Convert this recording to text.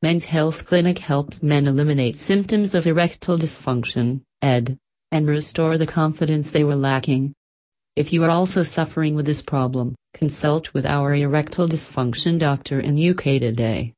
Men's Health Clinic helps men eliminate symptoms of erectile dysfunction, ED, and restore the confidence they were lacking. If you are also suffering with this problem, consult with our erectile dysfunction doctor in UK today.